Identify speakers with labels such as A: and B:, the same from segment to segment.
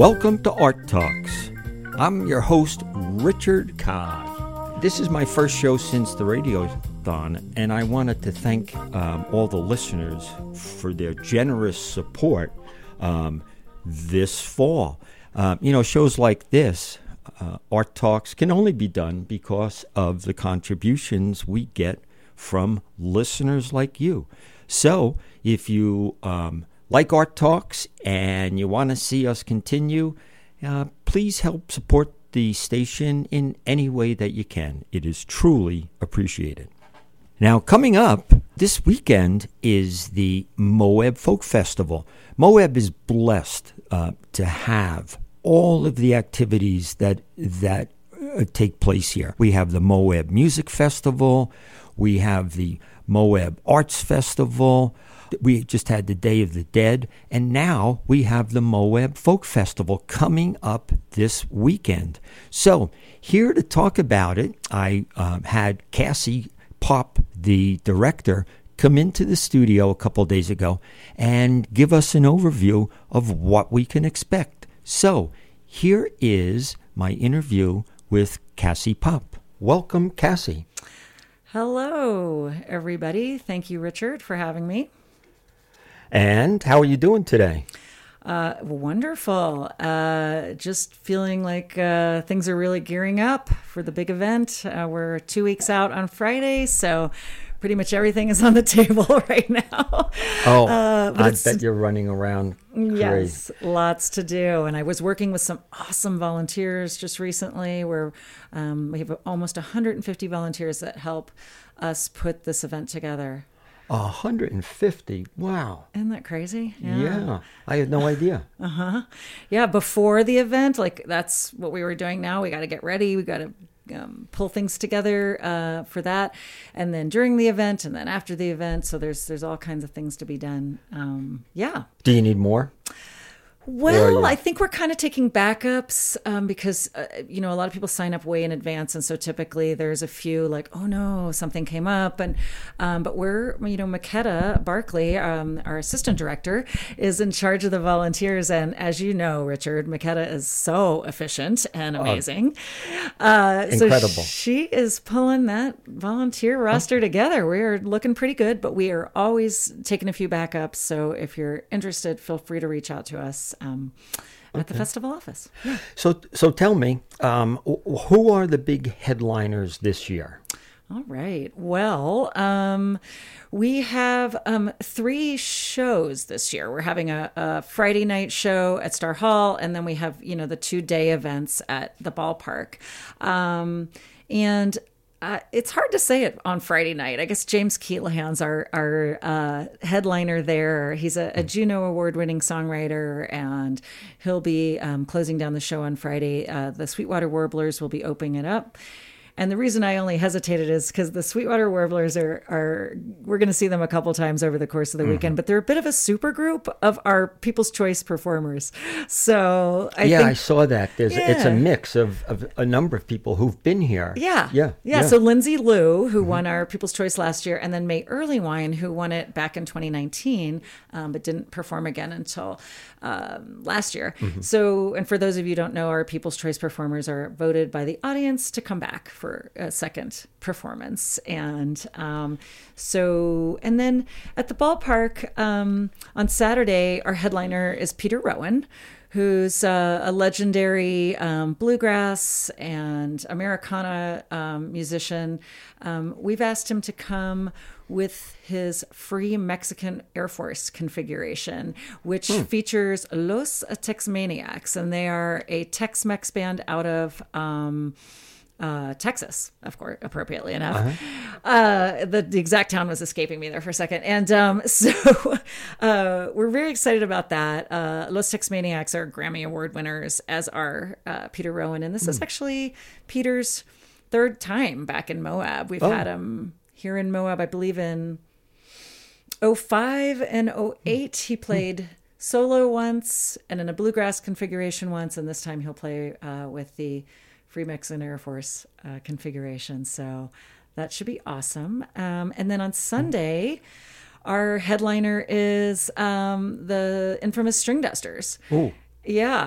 A: Welcome to Art Talks. I'm your host, Richard Codd. This is my first show since the Radiothon, and I wanted to thank um, all the listeners for their generous support um, this fall. Uh, you know, shows like this, uh, Art Talks, can only be done because of the contributions we get from listeners like you. So, if you um, like Art Talks and you want to see us continue, uh, please help support the station in any way that you can. It is truly appreciated. Now, coming up this weekend is the Moab Folk Festival. Moab is blessed uh, to have all of the activities that that uh, take place here. We have the Moab Music Festival, we have the Moab Arts Festival. We just had the Day of the Dead, and now we have the Moab Folk Festival coming up this weekend. So, here to talk about it, I um, had Cassie Pop, the director, come into the studio a couple days ago and give us an overview of what we can expect. So, here is my interview with Cassie Pop. Welcome, Cassie.
B: Hello, everybody. Thank you, Richard, for having me.
A: And how are you doing today?
B: Uh, wonderful. Uh, just feeling like uh, things are really gearing up for the big event. Uh, we're two weeks out on Friday, so pretty much everything is on the table right now.
A: Oh, uh, I bet you're running around. Crazy.
B: Yes, lots to do. And I was working with some awesome volunteers just recently, where um, we have almost 150 volunteers that help us put this event together.
A: 150. Wow.
B: Isn't that crazy?
A: Yeah. yeah I had no idea.
B: uh huh. Yeah. Before the event, like that's what we were doing now. We got to get ready. We got to um, pull things together uh, for that, and then during the event, and then after the event. So there's there's all kinds of things to be done. Um, yeah.
A: Do you need more?
B: Well, I think we're kind of taking backups um, because uh, you know a lot of people sign up way in advance, and so typically there's a few like, oh no, something came up, and um, but we're you know Makeda Barkley, um, our assistant director, is in charge of the volunteers, and as you know, Richard, Makeda is so efficient and oh, amazing.
A: Oh, uh, incredible.
B: So she is pulling that volunteer roster oh. together. We're looking pretty good, but we are always taking a few backups. So if you're interested, feel free to reach out to us um, at the festival office.
A: Yeah. So, so tell me, um, who are the big headliners this year?
B: All right. Well, um, we have um, three shows this year. We're having a, a, Friday night show at Star Hall, and then we have you know the two day events at the ballpark. Um, and uh, it's hard to say it on Friday night. I guess James Keelaghan's our our uh, headliner there. He's a, a Juno Award winning songwriter, and he'll be um, closing down the show on Friday. Uh, the Sweetwater Warblers will be opening it up. And the reason I only hesitated is because the Sweetwater Warblers are are we're going to see them a couple times over the course of the mm-hmm. weekend, but they're a bit of a super group of our People's Choice performers. So I
A: yeah,
B: think,
A: I saw that. There's yeah. it's a mix of, of a number of people who've been here.
B: Yeah, yeah, yeah. yeah. So Lindsay Lou, who mm-hmm. won our People's Choice last year, and then Mae Erlewine, who won it back in 2019, um, but didn't perform again until um, last year. Mm-hmm. So, and for those of you who don't know, our People's Choice performers are voted by the audience to come back for a second performance. And um, so, and then at the ballpark um, on Saturday, our headliner is Peter Rowan who's uh, a legendary um, bluegrass and Americana um, musician. Um, we've asked him to come with his free Mexican Air Force configuration, which hmm. features Los Texmaniacs, and they are a Tex Mex band out of. Uh, Texas, of course, appropriately enough. Uh-huh. Uh, the, the, exact town was escaping me there for a second. And um, so uh, we're very excited about that. Uh, Los Texmaniacs are Grammy Award winners, as are uh, Peter Rowan. And this is hmm. actually Peter's third time back in Moab. We've oh. had him here in Moab, I believe in 05 and 08. He played solo once and in a bluegrass configuration once. And this time he'll play uh, with the Free Mexican Air Force uh, configuration. So that should be awesome. Um, and then on Sunday, our headliner is um, the infamous Stringdusters.
A: Ooh.
B: Yeah.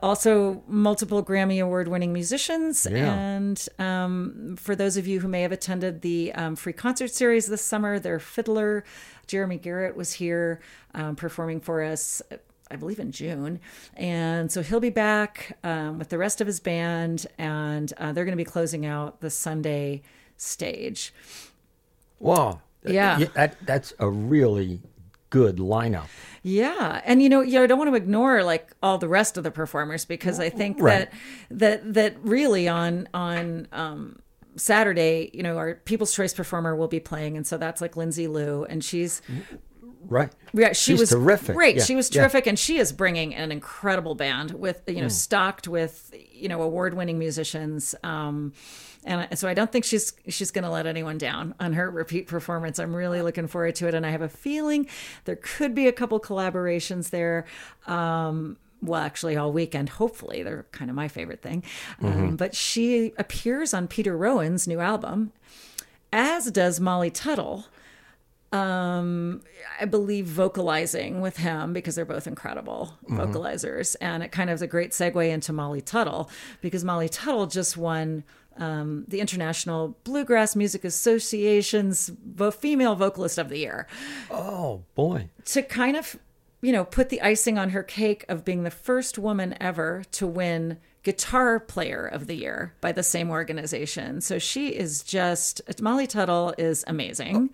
B: Uh, also, multiple Grammy Award winning musicians.
A: Yeah.
B: And um, for those of you who may have attended the um, free concert series this summer, their fiddler, Jeremy Garrett, was here um, performing for us. I believe in June. And so he'll be back um, with the rest of his band, and uh, they're going to be closing out the Sunday stage.
A: Wow.
B: Yeah.
A: that, that's a really good lineup.
B: Yeah, and you know, you know, I don't want to ignore like all the rest of the performers because I think
A: Right.
B: that that that really on on um, Saturday, you know, our People's Choice performer will be playing, and so that's like Lindsay Lou, and she's
A: Right.
B: yeah, she
A: She's
B: was
A: terrific.
B: Great,
A: Yeah,
B: she was
A: yeah.
B: terrific, and she is bringing an incredible band with you know stocked with you know award winning musicians. Um, and so I don't think she's she's going to let anyone down on her repeat performance. I'm really looking forward to it, and I have a feeling there could be a couple collaborations there. Um, well, actually, all weekend. Hopefully, they're kind of my favorite thing. Um, but she appears on Peter Rowan's new album, as does Molly Tuttle. Um, I believe vocalizing with him because they're both incredible vocalizers, and it kind of is a great segue into Molly Tuttle because Molly Tuttle just won um, the International Bluegrass Music Association's vo- Female Vocalist of the Year.
A: Oh, boy.
B: to kind of you know put the icing on her cake of being the first woman ever to win guitar player of the year by the same organization. So she is just molly tuttle is amazing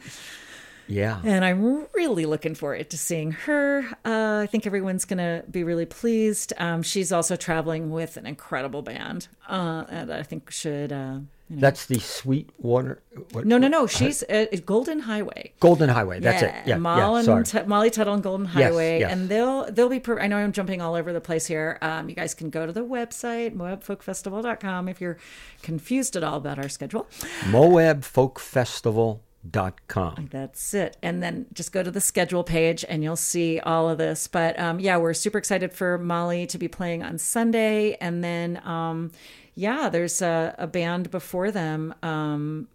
A: Yeah.
B: and i'm really looking forward to seeing her uh, i think everyone's gonna be really pleased um, she's also traveling with an incredible band uh, and i think should uh, you know.
A: That's the Sweetwater. What,
B: no no no she's at golden highway
A: Golden Highway. That's it. Yeah.
B: Moll
A: yeah
B: and
A: sorry.
B: T- Molly Tuttle and Golden Highway,
A: yes.
B: and they'll they'll be. Per- I know I'm jumping all over the place here. Um, you guys can go to the website moabfolkfestival.com if you're confused at all about our schedule.
A: MoabFolkFestival.com.
B: That's it, and then just go to the schedule page and you'll see all of this. But um, yeah, we're super excited for Molly to be playing on Sunday, and then um, yeah, there's a, a band before them. Um,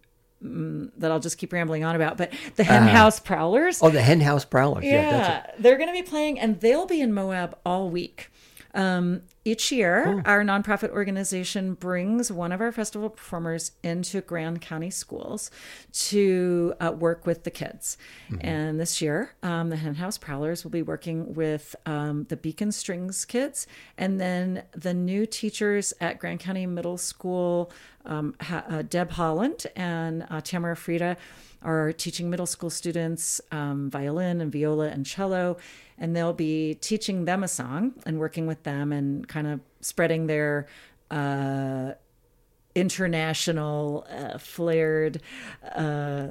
B: mm, that I'll just keep rambling on about, but the Henhouse Prowlers.
A: Oh, the Henhouse Prowlers. Yeah,
B: Yeah, they're going to be playing, and they'll be in Moab all week. Um, each year, our nonprofit organization brings one of our festival performers into Grand County schools to uh, work with the kids. And this year, um, the Henhouse Prowlers will be working with um, the Beacon Strings kids, and then the new teachers at Grand County Middle School, um, ha- uh, Deb Holland and uh, Tamara Frida are teaching middle school students um, violin and viola and cello, and they'll be teaching them a song and working with them and kind of spreading their uh, international uh, flared uh,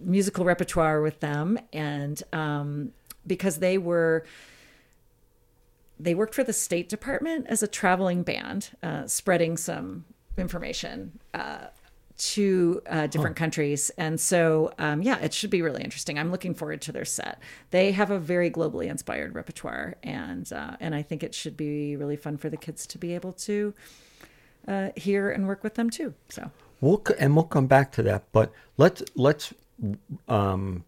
B: musical repertoire with them, and um, because they were they worked for the State Department as a traveling band, uh, spreading some information uh, to uh, different countries. And so, um, yeah, it should be really interesting. I'm looking forward to their set. They have a very globally inspired repertoire, and uh, and I think it should be really fun for the kids to be able to uh, hear and work with them too. So.
A: We'll and we'll come back to that, but let's let's um,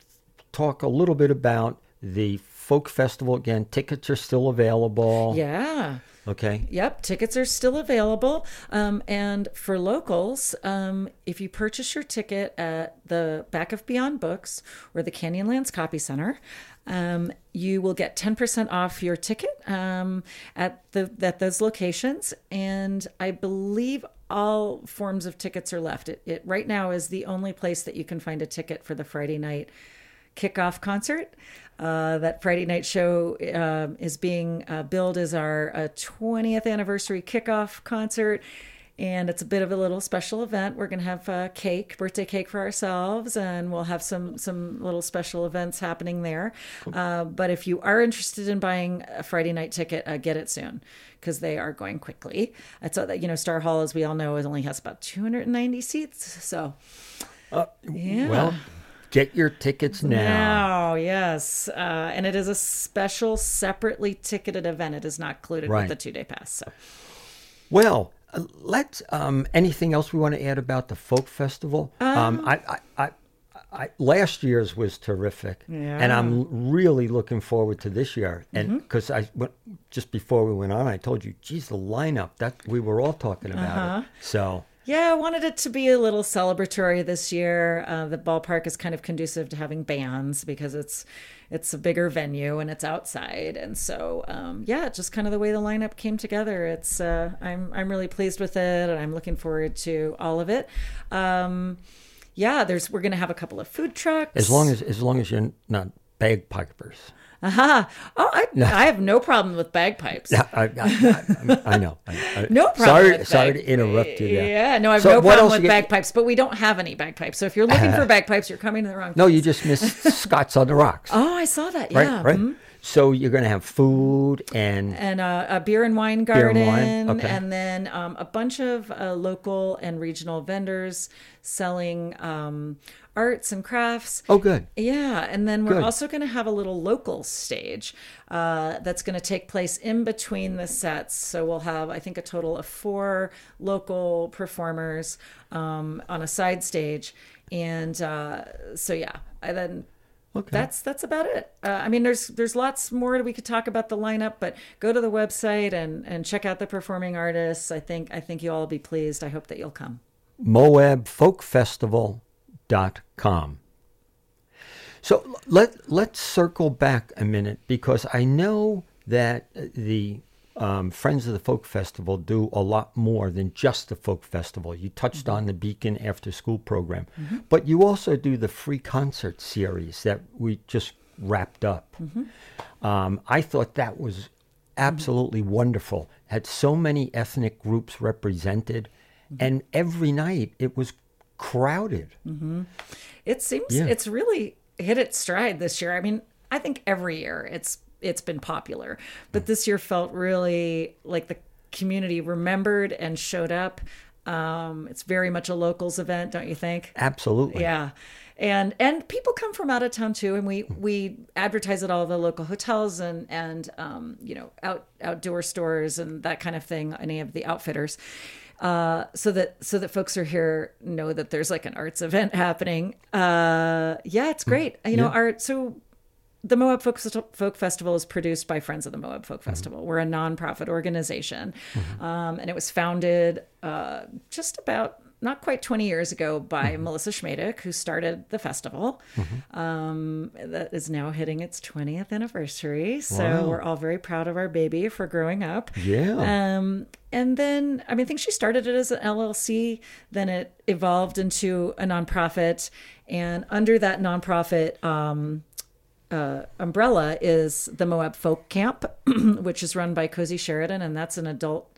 A: talk a little bit about the folk festival again. Tickets are still available.
B: Yeah.
A: Okay.
B: Yep, tickets are still available. Um, and for locals, um, if you purchase your ticket at the back of Beyond Books or the Canyonlands Copy Center, um, you will get 10% off your ticket um, at the at those locations. And I believe all forms of tickets are left. It, it right now is the only place that you can find a ticket for the Friday night kickoff concert. Uh, that Friday night show um, is being uh, billed as our uh, 20th anniversary kickoff concert. And it's a bit of a little special event. We're going to have uh, cake, birthday cake for ourselves, and we'll have some some little special events happening there. Uh, but if you are interested in buying a Friday night ticket, uh, get it soon because they are going quickly. It's so that you know Star Hall, as we all know, is only has about 290 seats. So yeah.
A: Well, get your tickets now.
B: Now, yes. Uh, and it is a special, separately ticketed event. It is not included
A: Right.
B: with the two day pass. So,
A: Well, uh, let's. Um, anything else we want to add about the folk festival? Um, I, I, I, I, last year's was terrific, and I'm really looking forward to this year. And because I went just before we went on, I told you, geez, the lineup that we were all talking about it. So
B: Yeah, I wanted it to be a little celebratory this year. Uh, the ballpark is kind of conducive to having bands because it's it's a bigger venue and it's outside, and so um, yeah, just kind of the way the lineup came together. It's uh, I'm I'm really pleased with it, and I'm looking forward to all of it. Um, yeah, there's we're gonna have a couple of food trucks.
A: as long as as long as you're not bagpipers.
B: Aha. Oh, I, I have no problem with bagpipes.
A: I, I, I, know.
B: No problem.
A: Sorry, sorry to interrupt you. There.
B: Yeah, no, I have
A: So
B: no problem with bagpipes, but we don't have any bagpipes. So if you're looking for bagpipes, you're coming to the wrong.
A: No,
B: place.
A: you just missed Scots on the Rocks.
B: Oh, I saw that.
A: right,
B: Yeah.
A: right.
B: mhm.
A: So you're going to have food and
B: And uh, a beer and wine
A: Beer and
B: garden,
A: wine, okay.
B: and then um, a bunch of uh, local and regional vendors selling um, arts and crafts.
A: oh, good.
B: Yeah, and then we're
A: Good.
B: also going to have a little local stage uh, that's going to take place in between the sets. So we'll have, I think, a total of four local performers um, on a side stage, and uh, so yeah, and then
A: Okay.
B: that's that's about it. Uh, I mean, there's there's lots more we could talk about the lineup, but go to the website and and check out the performing artists. I think I think you all will be pleased. I hope that you'll come.
A: moabfolkfestival.com. So let let's circle back a minute because I know that the um, Friends of the Folk Festival do a lot more than just the folk festival. You touched mm-hmm. on the Beacon After School program, mm-hmm. but you also do the free concert series that we just wrapped up. Mm-hmm. Um, I thought that was absolutely wonderful. Had so many ethnic groups represented, and every night it was crowded.
B: It seems
A: Yeah.
B: it's really hit its stride this year. I mean, I think every year it's it's been popular, but this year felt really like the community remembered and showed up. Um, it's very much a locals event, don't you think?
A: Absolutely.
B: Yeah. And and people come from out of town too, and we we advertise at all the local hotels and and um, you know out outdoor stores and that kind of thing. Any of the outfitters, uh, so that so that folks are here know that there's like an arts event happening. Uh, yeah, it's great. You know,
A: Yeah.
B: art. So the Moab Folk, Folk Festival is produced by Friends of the Moab Folk Festival. We're a nonprofit organization, um, and it was founded uh, just about not quite 20 years ago by Melissa Schmaedick, who started the festival. Um, that is now hitting its 20th anniversary. So
A: Wow.
B: we're all very proud of our baby for growing up.
A: Yeah.
B: Um, and then, I mean, I think she started it as an LLC. Then it evolved into a nonprofit, and under that nonprofit um, uh, umbrella is the Moab Folk Camp, which is run by Cosy Sheridan, and that's an adult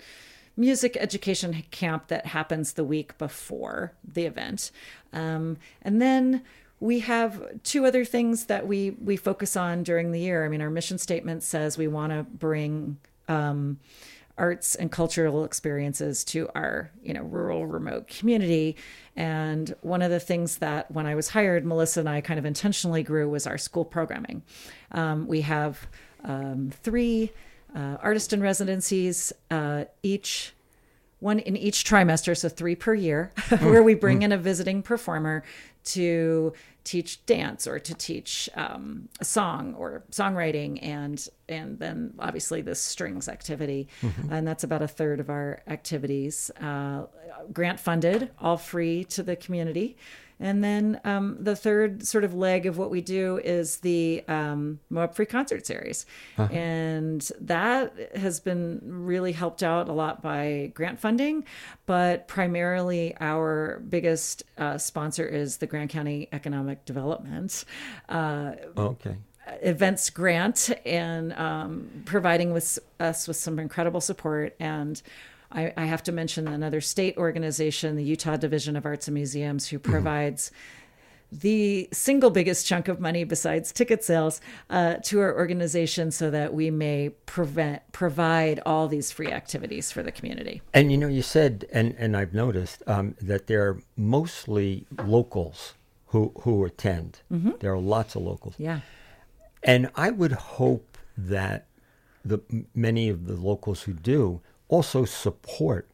B: music education camp that happens the week before the event. Um, and then we have two other things that we we focus on during the year. I mean, our mission statement says we want to bring um, arts and cultural experiences to our you know rural remote community. And one of the things that when i was hired melissa and i kind of intentionally grew was our school programming. Um, we have um, three uh, artist in residencies uh, each one in each trimester, so three per year, where we bring in a visiting performer to teach dance or to teach um, a song or songwriting, and and then obviously this strings activity, and that's about a third of our activities. Uh, grant funded, all free to the community. And then um, the third sort of leg of what we do is the um, Moab Free Concert Series. And that has been really helped out a lot by grant funding, but primarily our biggest uh, sponsor is the Grand County Economic Development. Uh,
A: Okay.
B: events grant and um, providing with us with some incredible support and I, I have to mention another state organization the utah division of arts and museums who provides the single biggest chunk of money besides ticket sales uh, to our organization so that we may prevent provide all these free activities for the community.
A: And you know, you said, and, and I've noticed um, that there are mostly locals who who attend. There are lots of locals,
B: yeah.
A: And I would hope that the many of the locals who do also support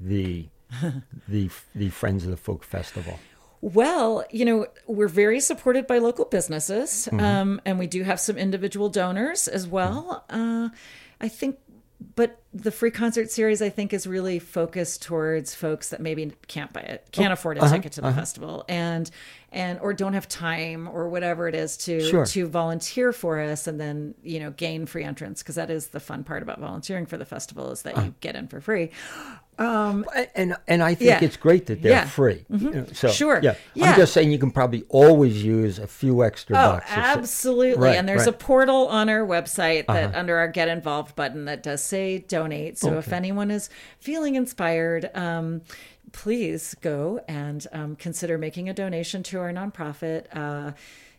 A: the the the Friends of the Folk Festival.
B: Well, you know, we're very supported by local businesses, um, and we do have some individual donors as well. Uh, I think, but the free concert series, I think, is really focused towards folks that maybe can't buy it, can't oh, afford a uh-huh, ticket to the uh-huh. festival, and and or don't have time or whatever it is to
A: Sure.
B: to volunteer for us, and then you know gain free entrance because that is the fun part about volunteering for the festival is that uh-huh. you get in for free.
A: And and I think
B: Yeah.
A: it's great that they're
B: Yeah. Mm-hmm.
A: free. So
B: Sure.
A: yeah.
B: Yeah.
A: I'm just saying you can probably always use a few extra
B: Oh,
A: bucks.
B: Absolutely.
A: Right,
B: and there's
A: right. Uh-huh.
B: a portal on our website that under our get involved button that does say donate. So if anyone is feeling inspired, um, please go and um, consider making a donation to our nonprofit. Uh,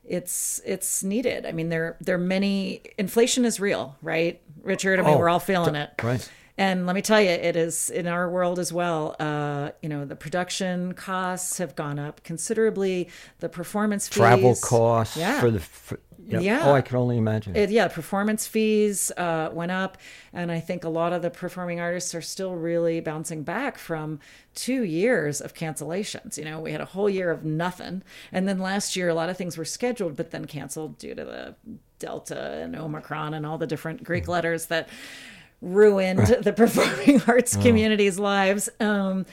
B: it's it's needed. I mean, there there are many. Inflation is real, right, Richard? I mean,
A: Oh,
B: we're all feeling it,
A: right.
B: And let me tell you, it is in our world as well. Uh, you know, the production costs have gone up considerably. The performance fees,
A: travel costs
B: yeah.
A: for the for, yeah.
B: Yeah.
A: Oh, I can only imagine.
B: It, yeah, performance fees uh, went up, and I think a lot of the performing artists are still really bouncing back from two years of cancellations. You know, we had a whole year of nothing, and then last year a lot of things were scheduled but then canceled due to the Delta and Omicron and all the different Greek letters that ruined the performing arts community's lives. Um,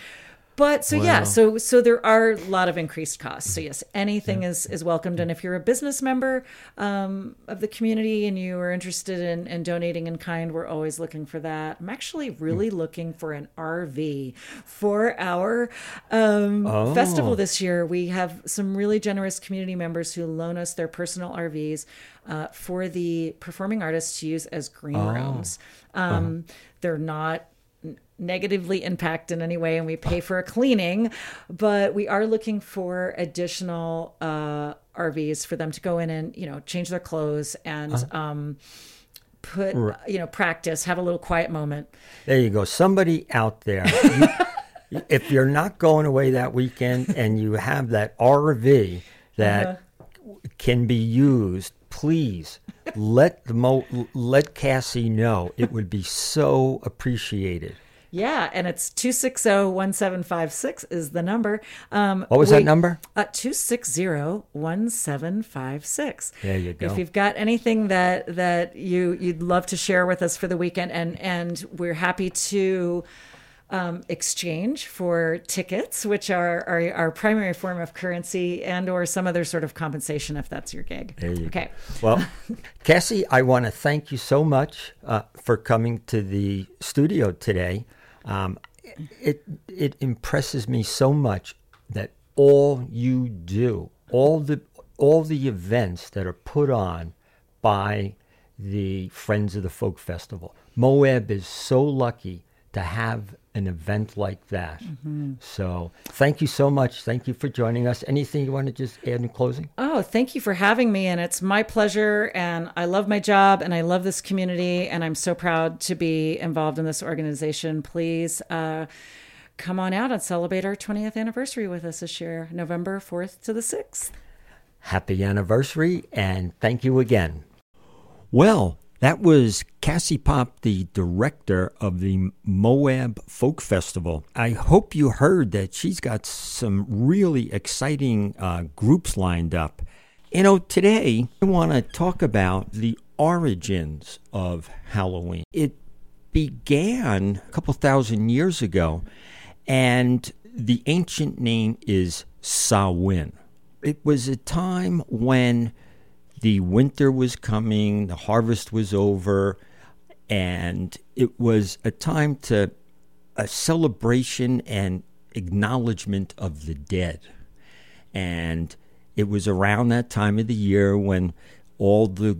B: but so yeah, so so there are a lot of increased costs. So yes, anything is is welcomed, and if you're a business member um, of the community and you are interested in, in donating in kind, we're always looking for that. I'm actually really looking for an RV for our um,
A: Oh.
B: festival this year. We have some really generous community members who loan us their personal RVs uh, for the performing artists to use as green
A: Oh.
B: rooms. Um, They're not negatively impact in any way and we pay for a cleaning but we are looking for additional uh, rvs for them to go in and you know change their clothes and um, put you know practice have a little quiet moment
A: There you go. Somebody out there, you- if you're not going away that weekend and you have that RV that
B: Uh-huh.
A: can be used, please let the mo- let Cassie know. It would be so appreciated.
B: Yeah and it's 260-1756 is the number um,
A: What was that number?
B: Uh, 260-1756.
A: There you go.
B: If you've got anything that that you you'd love to share with us for the weekend, and and we're happy to um, exchange for tickets, which are, are our primary form of currency, and or some other sort of compensation if that's your gig.
A: There you
B: okay.
A: Well, Cassie, I want to thank you so much uh, for coming to the studio today. Um, it it impresses me so much that all you do, all the all the events that are put on by the Friends of the Folk Festival. Moab is so lucky to have an event like that. So, thank you so much. Thank you for joining us. Anything you want to just add in closing?
B: Oh, thank you for having me. And it's my pleasure. And I love my job and I love this community. And I'm so proud to be involved in this organization. Please uh, come on out and celebrate our 20th anniversary with us this year, November 4th to the 6th.
A: Happy anniversary and thank you again. Well, that was Cassie Pop, the director of the Moab Folk Festival. I hope you heard that she's got some really exciting uh, groups lined up. You know, today I want to talk about the origins of Halloween. It began a couple thousand years ago, and the ancient name is Samhain. It was a time when the winter was coming, the harvest was over, and it was a time to a celebration and acknowledgement of the dead. And it was around that time of the year when all the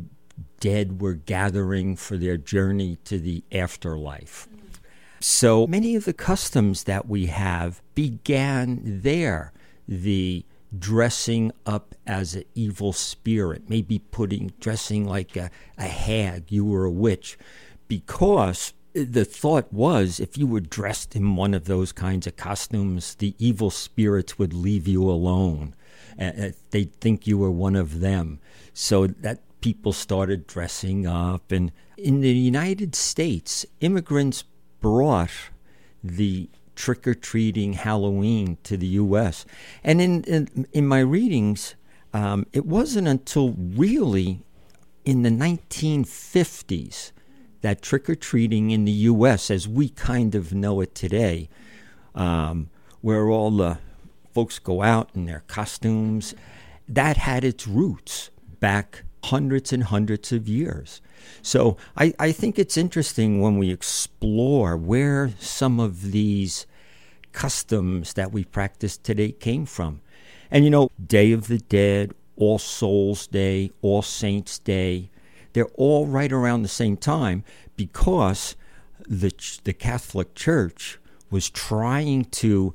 A: dead were gathering for their journey to the afterlife. So many of the customs that we have began there. The dressing up as an evil spirit, maybe putting dressing like a, a hag, you were a witch, because the thought was if you were dressed in one of those kinds of costumes, the evil spirits would leave you alone. Uh, they'd think you were one of them. So that people started dressing up. And in the United States, immigrants brought the trick or treating Halloween to the U.S. And in in, in my readings, um, it wasn't until really in the 1950s that trick or treating in the U.S., as we kind of know it today, um, where all the folks go out in their costumes, that had its roots back hundreds and hundreds of years. So I, I think it's interesting when we explore where some of these customs that we practice today came from. And you know, Day of the Dead, All Souls Day, All Saints Day, they're all right around the same time because the, the Catholic Church was trying to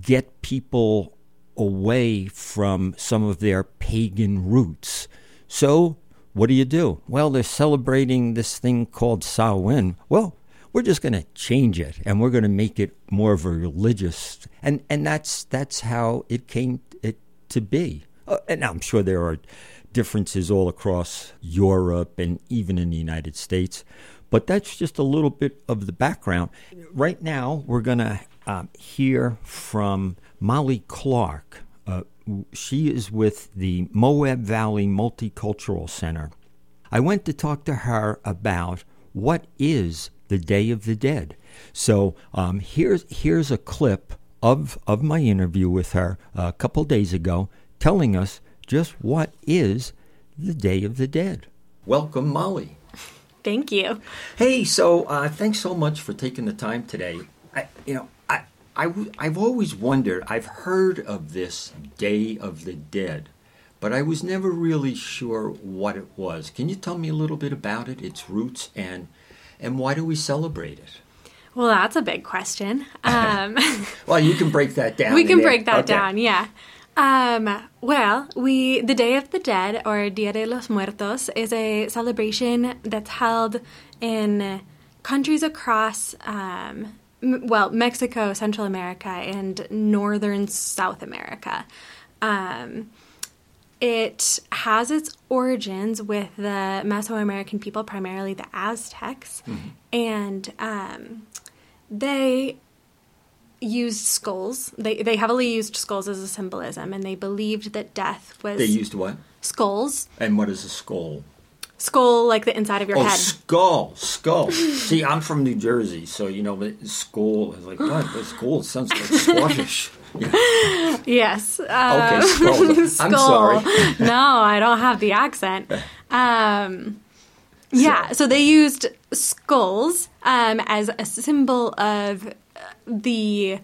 A: get people away from some of their pagan roots. So, what do you do? Well, they're celebrating this thing called Samhain. Well, we're just going to change it and we're going to make it more of a religious and and that's that's how it came it to be. Uh, and I'm sure there are differences all across Europe and even in the United States. But that's just a little bit of the background. Right now, we're going to um, hear from Molly Clark. Uh, she is with the Moab Valley Multicultural Center. I went to talk to her about what is the Day of the Dead. So um, here's here's a clip of of my interview with her a couple days ago, telling us just what is the Day of the Dead. Welcome, Molly.
C: Thank you.
A: Hey, so uh, thanks so much for taking the time today. I, you know, I, I, I've always wondered. I've heard of this Day of the Dead, but I was never really sure what it was. Can you tell me a little bit about it, its roots, and and why do we celebrate it?
C: Well, that's a big question. Um,
A: well, you can break that down.
C: We can break that okay. down. Yeah. Um, well, we the Day of the Dead or Dia de los Muertos is a celebration that's held in countries across um, m- well Mexico, Central America, and northern South America. Um, it has its origins with the Mesoamerican people, primarily the Aztecs, mm-hmm. and um, they used skulls. They they heavily used skulls as a symbolism, and they believed that death was.
A: They used what?
C: Skulls.
A: And what is a skull?
C: Skull, like the inside of your
A: oh,
C: head.
A: skull, skull. See, I'm from New Jersey, so you know, skull is like what? The skull sounds like Scottish.
C: Yeah. Yes.
A: Uh, okay, skull. skull. I'm sorry.
C: no, I don't have the accent. Um, yeah, so. so they used skulls um, as a symbol of the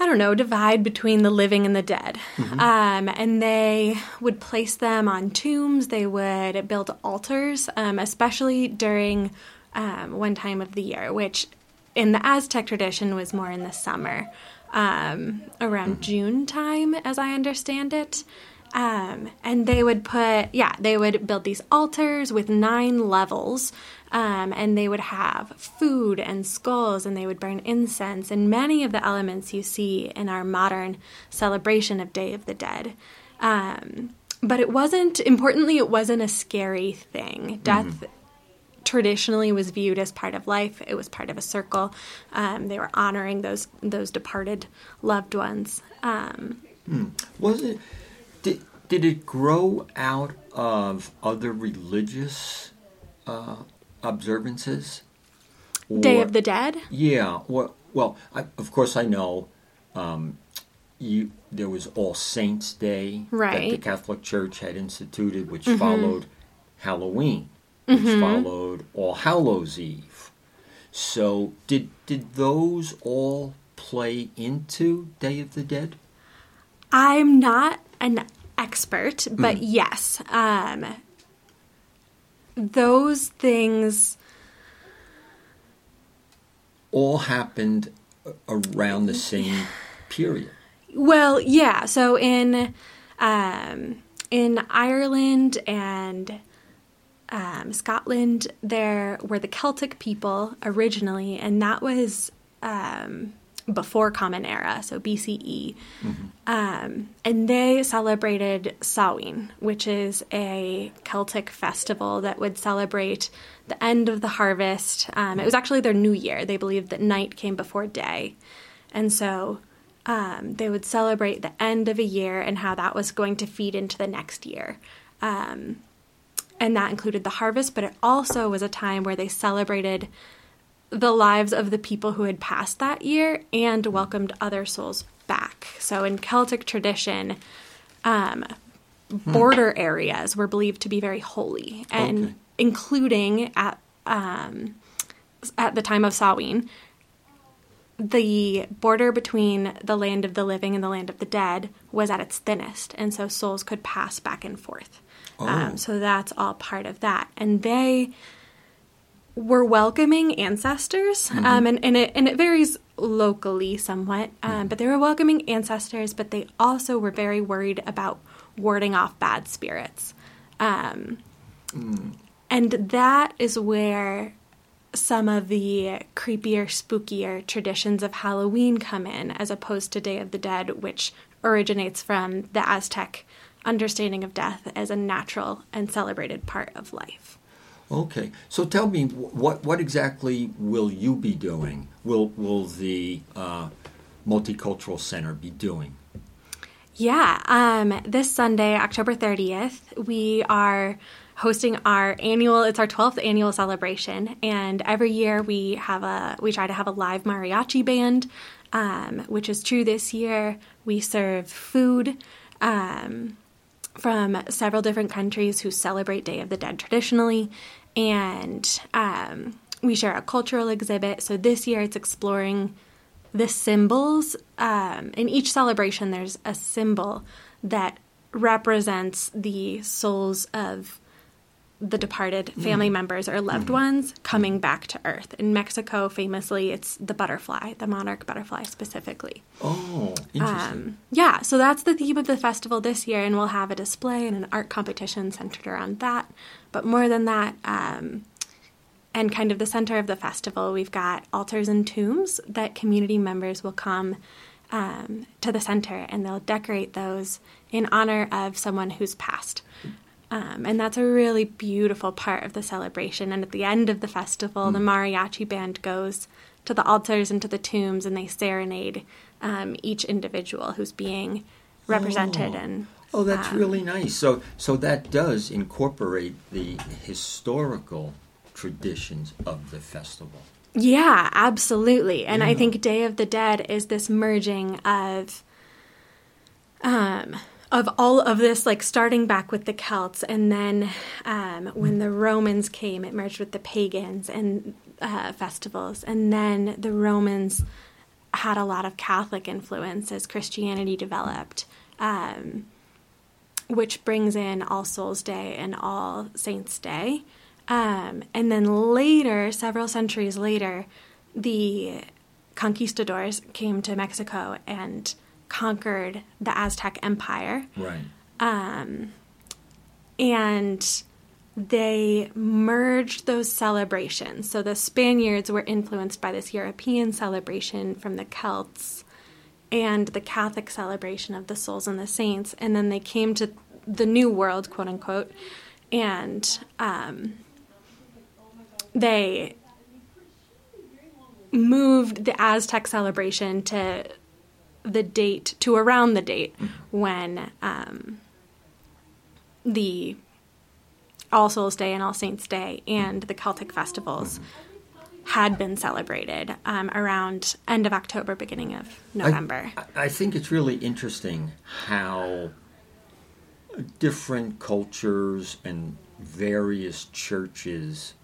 C: I don't know, divide between the living and the dead. Mm-hmm. Um, and they would place them on tombs, they would build altars, um, especially during um, one time of the year, which in the Aztec tradition was more in the summer, um, around mm-hmm. June time, as I understand it. Um, and they would put, yeah, they would build these altars with nine levels um, and they would have food and skulls and they would burn incense and many of the elements you see in our modern celebration of Day of the Dead. Um, but it wasn't, importantly, it wasn't a scary thing. Death mm-hmm. traditionally was viewed as part of life. It was part of a circle. Um, they were honoring those those departed loved ones. Um,
A: mm. Was it? Did, did it grow out of other religious uh, observances?
C: Or, Day of the Dead?
A: Yeah. Well, well I, of course I know um, you, there was All Saints Day
C: right.
A: that the Catholic Church had instituted, which mm-hmm. followed Halloween, which mm-hmm. followed All Hallows Eve. So did did those all play into Day of the Dead?
C: I'm not an expert, but mm. yes, um, those things
A: all happened around the same period.
C: Well, yeah. So in um, in Ireland and um, Scotland, there were the Celtic people originally, and that was um, before Common Era, so BCE. Um, and they celebrated Samhain, which is a Celtic festival that would celebrate the end of the harvest. Um, it was actually their new year. They believed that night came before day. And so um, they would celebrate the end of a year and how that was going to feed into the next year. Um, and that included the harvest, but it also was a time where they celebrated the lives of the people who had passed that year and welcomed other souls back. So in Celtic tradition, um, border areas were believed to be very holy, and
A: Okay.
C: including at um, at the time of Samhain, the border between the land of the living and the land of the dead was at its thinnest, and so souls could pass back and forth.
A: Oh.
C: Um, so that's all part of that, and they were welcoming ancestors, um, and, and it and it varies locally somewhat, um, but they were welcoming ancestors, but they also were very worried about warding off bad spirits, um, and that is where some of the creepier, spookier traditions of Halloween come in, as opposed to Day of the Dead, which originates from the Aztec understanding of death as a natural and celebrated part of life.
A: Okay, so tell me what what exactly will you be doing? Will will the uh, multicultural center be doing?
C: Yeah, um, this Sunday, October 30th, we are hosting our annual it's our 12th annual celebration and every year we have a we try to have a live mariachi band um, which is true this year we serve food um, from several different countries who celebrate Day of the Dead traditionally, and um, we share a cultural exhibit. So this year it's exploring the symbols. Um, in each celebration, there's a symbol that represents the souls of the departed family members or loved ones coming back to Earth. In Mexico, famously, it's the butterfly, the monarch butterfly specifically.
A: Oh, interesting.
C: Um, yeah, so that's the theme of the festival this year, and we'll have a display and an art competition centered around that. But more than that, um, and kind of the center of the festival, we've got altars and tombs that community members will come um, to the center and they'll decorate those in honor of someone who's passed. Um, and that's a really beautiful part of the celebration. And at the end of the festival, the mariachi band goes to the altars and to the tombs and they serenade um, each individual who's being represented.
A: Oh.
C: And
A: Oh, that's
C: um,
A: really nice. So, so that does incorporate the historical traditions of the festival.
C: Yeah, absolutely. And I think Day of the Dead is this merging of um of all of this like starting back with the Celts and then um when the Romans came it merged with the pagans and uh, festivals and then the Romans had a lot of Catholic influence as Christianity developed. Um which brings in All Souls Day and All Saints Day. Um, and then later, several centuries later, the conquistadors came to Mexico and conquered the Aztec Empire.
A: Right.
C: And they merged those celebrations. So the Spaniards were influenced by this European celebration from the Celts and the Catholic celebration of the souls and the saints. And then they came to the New World, quote unquote, and um, they moved the Aztec celebration to the date, to around the date when um, the All Souls Day and All Saints Day and the Celtic festivals had been celebrated um, around end of October, beginning of November.
A: I, I think it's really interesting how different cultures and various churches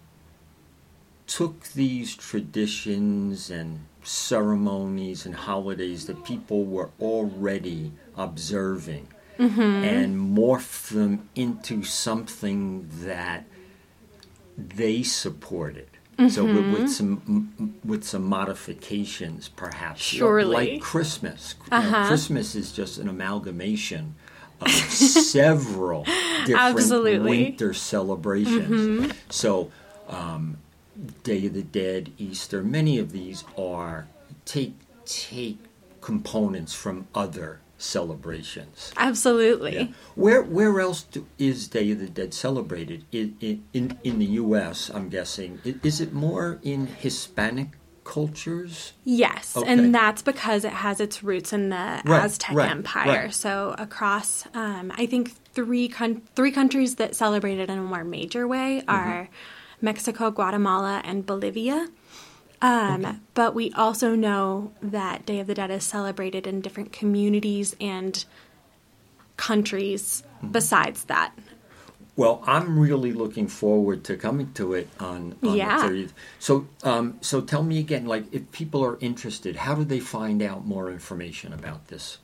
A: took these traditions and ceremonies and holidays that people were already observing mm-hmm. and morphed them into something that they supported. So with, with mm-hmm. some with some modifications, perhaps,
C: Surely.
A: like Christmas. Know, uh-huh. Christmas is just an amalgamation of several different
C: Absolutely.
A: winter celebrations. Mm-hmm. So, um, Day of the Dead, Easter, many of these are take take components from other celebrations.
C: Absolutely.
A: Yeah. Where where else do, is Day of the Dead celebrated? In, in in the U.S., I'm guessing. Is it more in Hispanic cultures?
C: Yes,
A: Okay.
C: and that's because it has its roots in the
A: Right,
C: Aztec
A: right,
C: Empire.
A: right.
C: So across, um, I think three con- three countries that celebrate it in a more major way
A: Mm-hmm.
C: Mexico, Guatemala, and Bolivia. Um, But we also know that Day of the Dead is celebrated in different communities and countries
A: Mm-hmm.
C: besides that.
A: Well, I'm really looking forward to coming to it on, on
C: Yeah.
A: the 30th. So, um, so tell me again, like, if people are interested, how do they find out more information about this?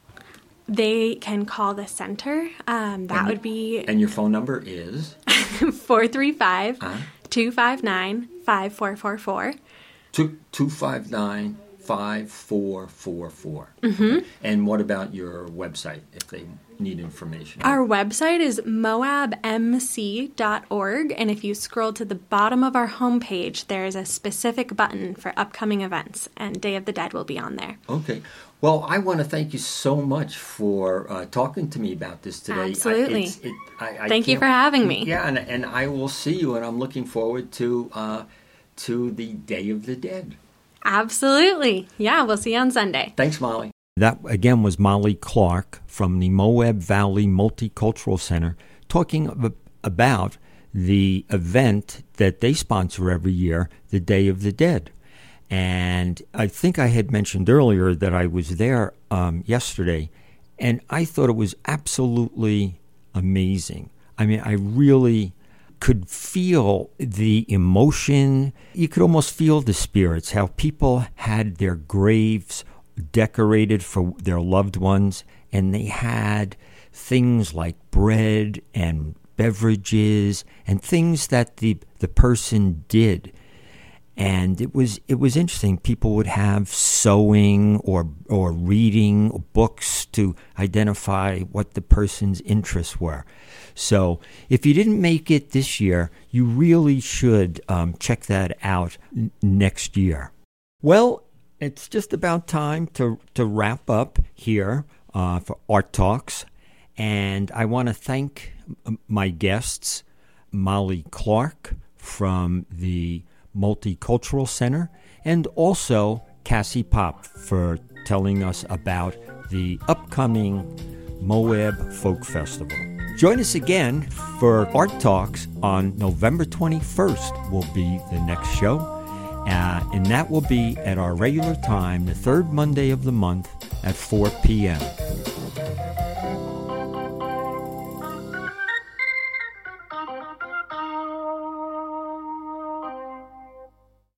C: They can call the center. Um, that
A: And-
C: would be
A: And your phone number is
C: 435
A: Uh-huh.
C: 259 5444.
A: two two five nine five four four four.
C: Mm-hmm.
A: And what about your website if they need information?
C: Our website is moabmc.org, and if you scroll to the bottom of our homepage, there is a specific button for upcoming events, and Day of the Dead will be on there.
A: Okay. Well, I want to thank you so much for uh, talking to me about this today. I-
C: Absolutely.
A: it's- it- I- I
C: Thank you for having me.
A: Yeah, and, and I will see you, and I'm looking forward to uh, to the Day of the Dead.
C: Absolutely. Yeah, we'll see you on Sunday.
A: Thanks, Molly. That again was Molly Clark from the Moab Valley Multicultural Center talking ab- about the event that they sponsor every year, the Day of the Dead. And I think I had mentioned earlier that I was there um, yesterday, and I thought it was absolutely amazing. I mean, I really could feel the emotion. You could almost feel the spirits, how people had their graves decorated for their loved ones, and they had things like bread and beverages and things that the, the person did and it was it was interesting. People would have sewing or or reading books to identify what the person's interests were. So if you didn't make it this year, you really should um, check that out n- next year. Well, it's just about time to to wrap up here uh, for Art Talks, and I want to thank my guests, Molly Clark from the Multicultural Center, and also Cassie Pop for telling us about the upcoming Moab Folk Festival. Join us again for Art Talks on November 21st, will be the next show. Uh, and that will be at our regular time, the third Monday of the month at 4 p.m.